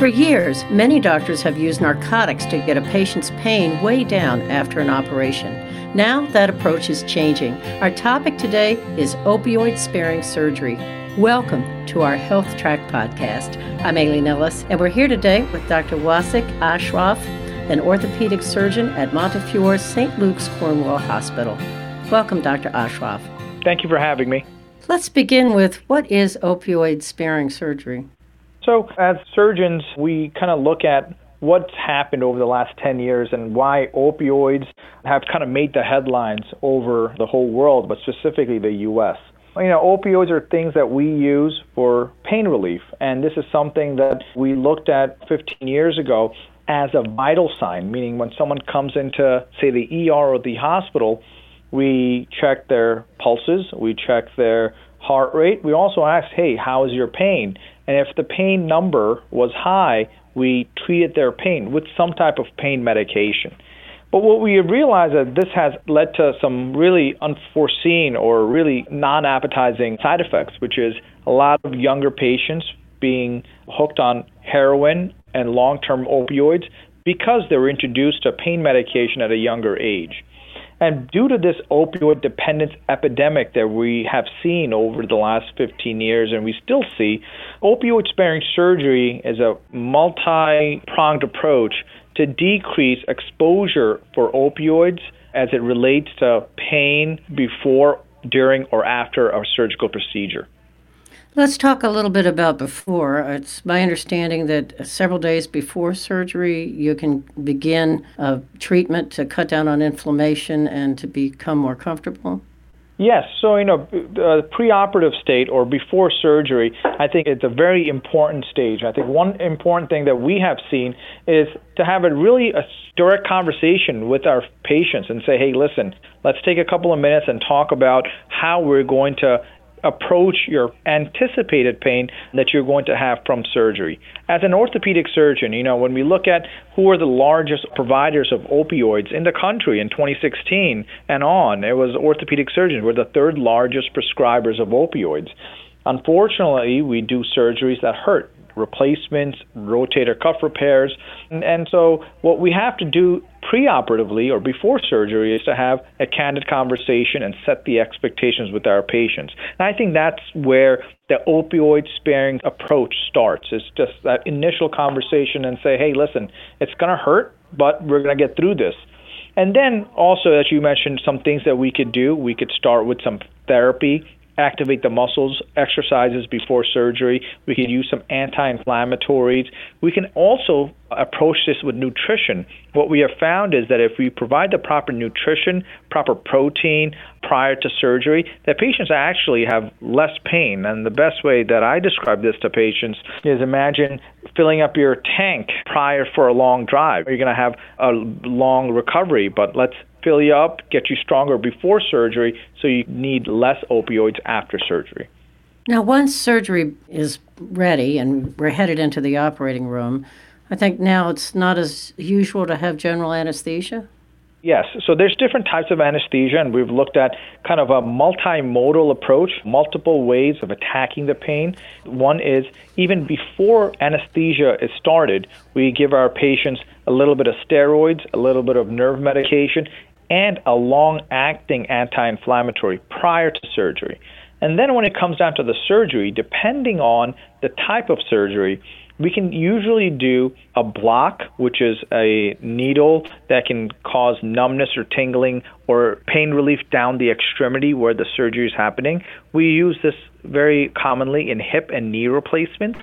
For years, many doctors have used narcotics to get a patient's pain way down after an operation. Now that approach is changing. Our topic today is opioid sparing surgery. Welcome to our Health Track podcast. I'm Aileen Ellis, and we're here today with Dr. Wasik Ashraf, an orthopedic surgeon at Montefiore St. Luke's Cornwall Hospital. Welcome, Dr. Ashraf. Thank you for having me. Let's begin with what is opioid sparing surgery? So, as surgeons, we kind of look at what's happened over the last 10 years and why opioids have kind of made the headlines over the whole world, but specifically the U.S. You know, opioids are things that we use for pain relief, and this is something that we looked at 15 years ago as a vital sign, meaning when someone comes into, say, the ER or the hospital, we check their pulses, we check their heart rate. We also asked, hey, how is your pain? And if the pain number was high, we treated their pain with some type of pain medication. But what we realized that this has led to some really unforeseen or really non appetizing side effects, which is a lot of younger patients being hooked on heroin and long term opioids because they were introduced to pain medication at a younger age. And due to this opioid dependence epidemic that we have seen over the last 15 years and we still see, opioid sparing surgery is a multi pronged approach to decrease exposure for opioids as it relates to pain before, during, or after a surgical procedure. Let's talk a little bit about before. It's my understanding that several days before surgery, you can begin a treatment to cut down on inflammation and to become more comfortable. Yes, so you know, the preoperative state or before surgery, I think it's a very important stage. I think one important thing that we have seen is to have a really a direct conversation with our patients and say, "Hey, listen, let's take a couple of minutes and talk about how we're going to approach your anticipated pain that you're going to have from surgery. As an orthopedic surgeon, you know, when we look at who are the largest providers of opioids in the country in 2016 and on, it was orthopedic surgeons were the third largest prescribers of opioids. Unfortunately, we do surgeries that hurt replacements, rotator cuff repairs. And, and, so, what we have to do preoperatively or before surgery is to have a candid conversation and set the expectations with our patients. And I think that's where the opioid sparing approach starts. It's just that initial conversation and say, hey, listen, it's going to hurt, but we're going to get through this. And then also, as you mentioned, some things that we could do. We could start with some therapy activate the muscles, exercises before surgery. We can use some anti inflammatories. We can also approach this with nutrition. What we have found is that if we provide the proper nutrition, proper protein prior to surgery, that patients actually have less pain. And the best way that I describe this to patients is imagine filling up your tank prior for a long drive. You're going to have a long recovery, but let's fill you up, get you stronger before surgery, so you need less opioids after surgery. Now, once surgery is ready and we're headed into the operating room, I think now it's not as usual to have general anesthesia. Yes, so there's different types of anesthesia, and we've looked at kind of a multimodal approach, multiple ways of attacking the pain. One is even before anesthesia is started, we give our patients a little bit of steroids, a little bit of nerve medication, and a long acting anti inflammatory prior to surgery. And then when it comes down to the surgery, depending on the type of surgery, we can usually do a block, which is a needle that can cause numbness or tingling or pain relief down the extremity where the surgery is happening. We use this very commonly in hip and knee replacements.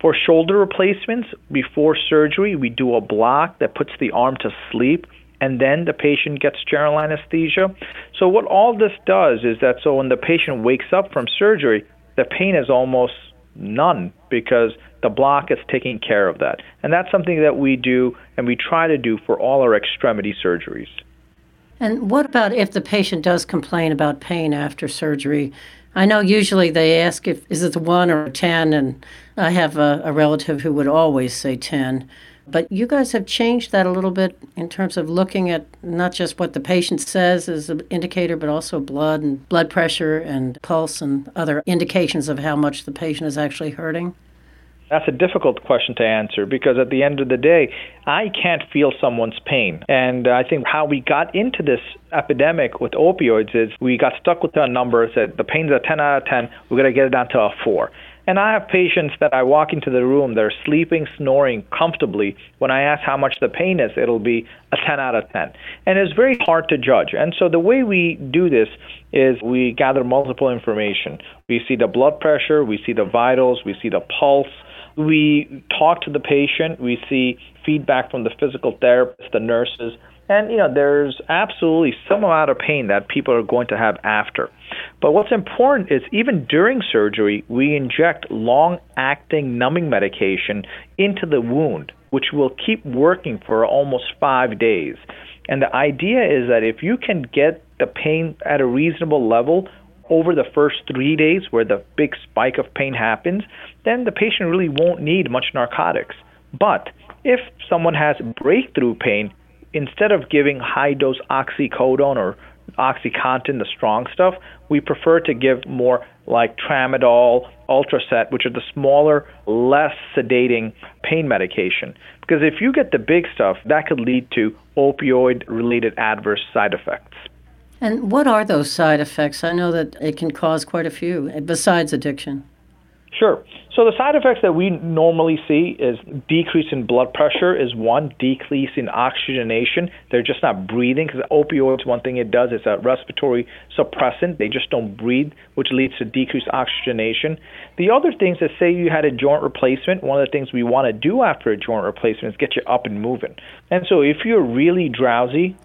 For shoulder replacements, before surgery, we do a block that puts the arm to sleep and then the patient gets general anesthesia. So, what all this does is that so when the patient wakes up from surgery, the pain is almost none because the block is taking care of that. And that's something that we do and we try to do for all our extremity surgeries. And what about if the patient does complain about pain after surgery? I know usually they ask if is it the one or 10, and I have a, a relative who would always say 10. But you guys have changed that a little bit in terms of looking at not just what the patient says as an indicator, but also blood and blood pressure and pulse and other indications of how much the patient is actually hurting. That's a difficult question to answer because at the end of the day, I can't feel someone's pain. And I think how we got into this epidemic with opioids is we got stuck with a number, that the pain's a 10 out of 10, we're going to get it down to a 4. And I have patients that I walk into the room, they're sleeping, snoring comfortably. When I ask how much the pain is, it'll be a 10 out of 10. And it's very hard to judge. And so the way we do this is we gather multiple information. We see the blood pressure, we see the vitals, we see the pulse. We talk to the patient, we see feedback from the physical therapist, the nurses, and you know, there's absolutely some amount of pain that people are going to have after. But what's important is even during surgery, we inject long acting numbing medication into the wound, which will keep working for almost five days. And the idea is that if you can get the pain at a reasonable level over the first three days where the big spike of pain happens, then the patient really won't need much narcotics. But if someone has breakthrough pain, instead of giving high dose oxycodone or oxycontin, the strong stuff, we prefer to give more like tramadol, Ultracet, which are the smaller, less sedating pain medication. Because if you get the big stuff, that could lead to opioid related adverse side effects. And what are those side effects? I know that it can cause quite a few besides addiction. Sure. So the side effects that we normally see is decrease in blood pressure is one, decrease in oxygenation. They're just not breathing because opioids, one thing it does is a respiratory suppressant. They just don't breathe, which leads to decreased oxygenation. The other things that say you had a joint replacement. One of the things we want to do after a joint replacement is get you up and moving. And so if you're really drowsy,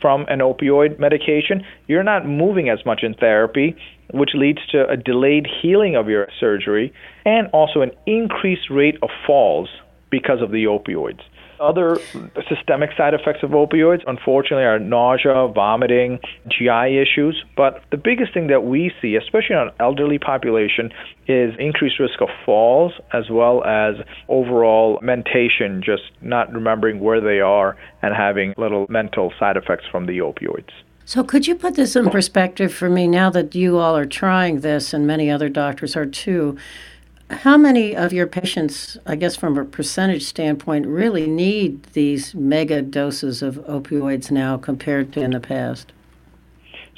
from an opioid medication, you're not moving as much in therapy which leads to a delayed healing of your surgery and also an increased rate of falls because of the opioids. Other systemic side effects of opioids, unfortunately, are nausea, vomiting, GI issues. But the biggest thing that we see, especially on elderly population, is increased risk of falls as well as overall mentation, just not remembering where they are and having little mental side effects from the opioids. So, could you put this in perspective for me now that you all are trying this and many other doctors are too? How many of your patients, I guess from a percentage standpoint, really need these mega doses of opioids now compared to in the past?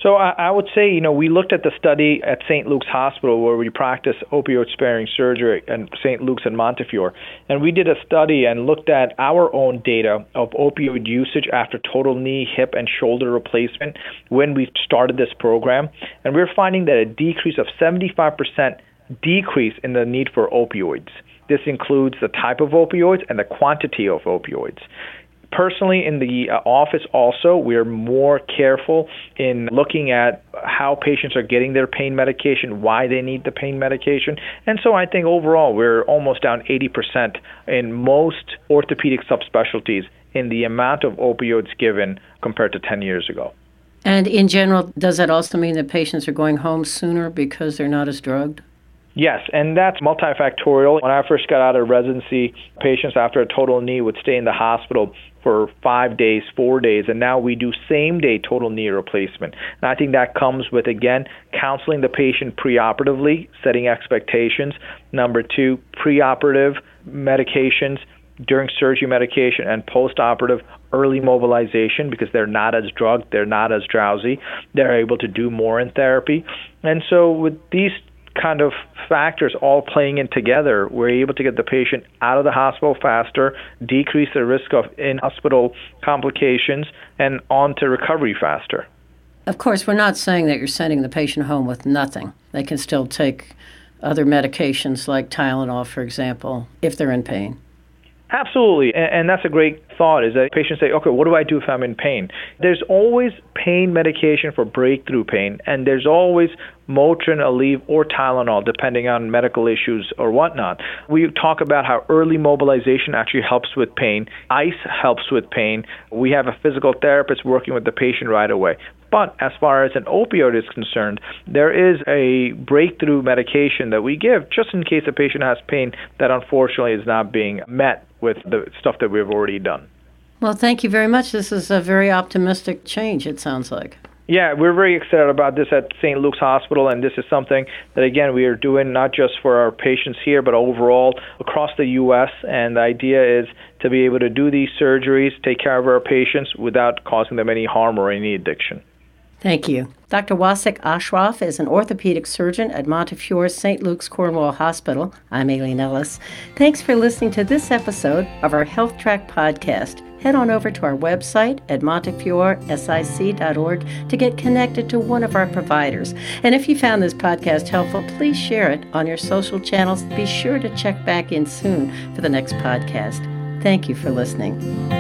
So I, I would say, you know, we looked at the study at St. Luke's Hospital where we practice opioid sparing surgery and St. Luke's and Montefiore. And we did a study and looked at our own data of opioid usage after total knee, hip, and shoulder replacement when we started this program. And we're finding that a decrease of 75% decrease in the need for opioids. This includes the type of opioids and the quantity of opioids personally in the uh, office also we're more careful in looking at how patients are getting their pain medication why they need the pain medication. And so i think overall we're almost down 80% in most orthopedic subspecialties in the amount of opioids given compared to 10 years ago. And in general does that also mean that patients are going home sooner because they're not as drugged? Yes, and that's multifactorial. When I first got out of residency, patients after a total knee would stay in the hospital for five days, four days, and now we do same day total knee replacement. And I think that comes with, again, counseling the patient preoperatively, setting expectations. Number two, preoperative medications during surgery medication and postoperative early mobilization because they're not as drugged, they're not as drowsy, they're able to do more in therapy. And so with these kind of factors all playing in together, we're able to get the patient out of the hospital faster, decrease the risk of in hospital complications, and on to recovery faster. Of course, we're not saying that you're sending the patient home with nothing. They can still take other medications like Tylenol, for example, if they're in pain. Absolutely, and, that's a great thought. Is that patients say, "Okay, what do I do if I'm in pain?" There's always pain medication for breakthrough pain, and there's always Motrin, Aleve, or Tylenol, depending on medical issues or whatnot. We talk about how early mobilization actually helps with pain. Ice helps with pain. We have a physical therapist working with the patient right away. But as far as an opioid is concerned, there is a breakthrough medication that we give just in case a patient has pain that unfortunately is not being met with the stuff that we've already done. Well, thank you very much. This is a very optimistic change, it sounds like. Yeah, we're very excited about this at St. Luke's Hospital, and this is something that, again, we are doing not just for our patients here, but overall across the U.S. And the idea is to be able to do these surgeries, take care of our patients without causing them any harm or any addiction. Thank you. Dr. Wasik Ashraf is an orthopedic surgeon at Montefiore St. Luke's Cornwall Hospital. I'm Aileen Ellis. Thanks for listening to this episode of our Health Track podcast. Head on over to our website at montefioreslc.org to get connected to one of our providers. And if you found this podcast helpful, please share it on your social channels. Be sure to check back in soon for the next podcast. Thank you for listening.